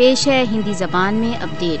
پیش ہے ہندی زبان میں اپڈیٹ۔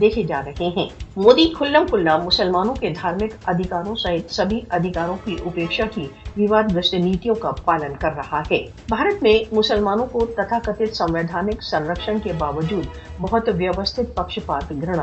دیکھے جا رہے ہیں۔ مودی کھلم کھلا مسلمانوں کے دھارمک ادھیکاروں سہت سبھی ادھیکاروں کی اپیکشا کی وواد گرست نیتوں کا پالن کر رہا ہے۔ بھارت میں مسلمانوں کو تتھا کتھت سنویدھانک سنرکشن کے باوجود بہت ویوستھت پکشپات گھرنا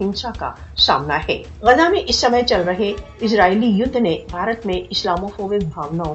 ہنسا کا سامنا ہے۔ غزہ میں اس سمے چل رہے اسرائیلی یدھ نے بھارت میں اسلاموفوبک بھاوناؤں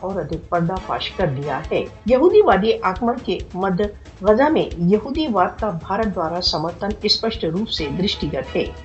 اور ادھک پردہ فاش کر دیا ہے۔ یہودی وادی آکمن کے مد غزہ میں یہودی واد کا بھارت دوارا سمرتھن اسپشٹ روپ سے درشٹیگت ہے۔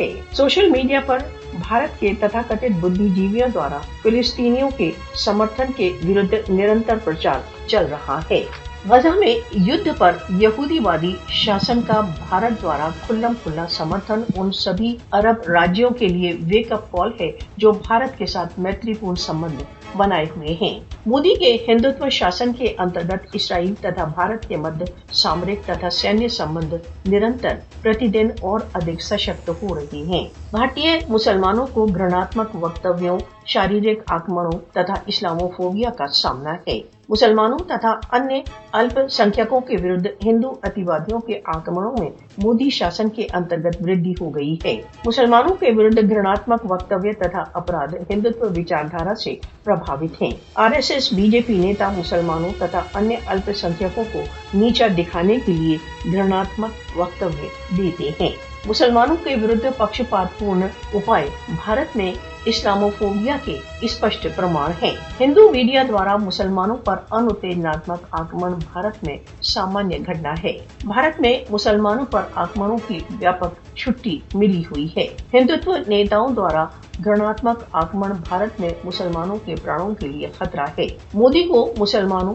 ہے۔ سوشل میڈیا پر بھارت کے تتھا کتھ بدھی جیویوں دوارا فلسطینیوں کے سمرتھن کے ورد نرنتر پرچار چل رہا ہے۔ غزہ میں یدھ پر یہودی وادی شاسن کا بھارت دوارا کھلم کھلا سمرتھن ان سبھی عرب راجیوں کے لیے ویک اپ کال ہے جو بھارت کے ساتھ میتری پورن سمبند بنائے ہوئے ہیں۔ مودی کے ہندوتو شاسن کے انترگت اسرائیل تتھا بھارت کے مد سامرک تتھا سینیہ سمبند نرنتر پرتی دن اور ادھک سشکت ہو رہی ہیں۔ بھارتی مسلمانوں کو گرناتمک وکتویوں شاریرک آکمنوں تتھا اسلاموفوبیا کا سامنا ہے۔ مسلمانوں تتھا انیہ الپ سنکھیکوں کے ورد ہندو اتیوادیوں کے آکمنوں میں مودی شاسن کے انترگت وردی ہو گئی ہے۔ مسلمانوں کے ورد گھناتمک وکتویہ تتھا اپرادھ ہندوتو وچاردھارا سے پربھاوت ہیں۔ R S S B J P نیتا مسلمانوں تتھا انیہ الپ سنکھیکوں کو نیچا دکھانے کے لیے گھناتمک وکتویہ دیتے ہیں۔ مسلمانوں کے ورد پکش پورن اپائے بھارت میں اسلامو فوبیا کے اسپشٹ پرمان ہیں۔ ہندو میڈیا دوارا مسلمانوں پر انتیجناتمک آکمن بھارت میں سامانیہ گھٹنا ہے۔ بھارت میں مسلمانوں پر آکمنوں کی ویاپک چھٹی ملی ہوئی ہے۔ ہندوتو نیتاؤں دوارا گھناتمک آکمن بھارت میں مسلمانوں کے پرانوں کے لیے خطرہ ہے۔ مودی کو مسلمانوں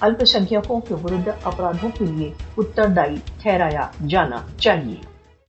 الپ کے ورد اپرادھوں کے لیے اتردائی ٹھہرایا جانا چاہیے۔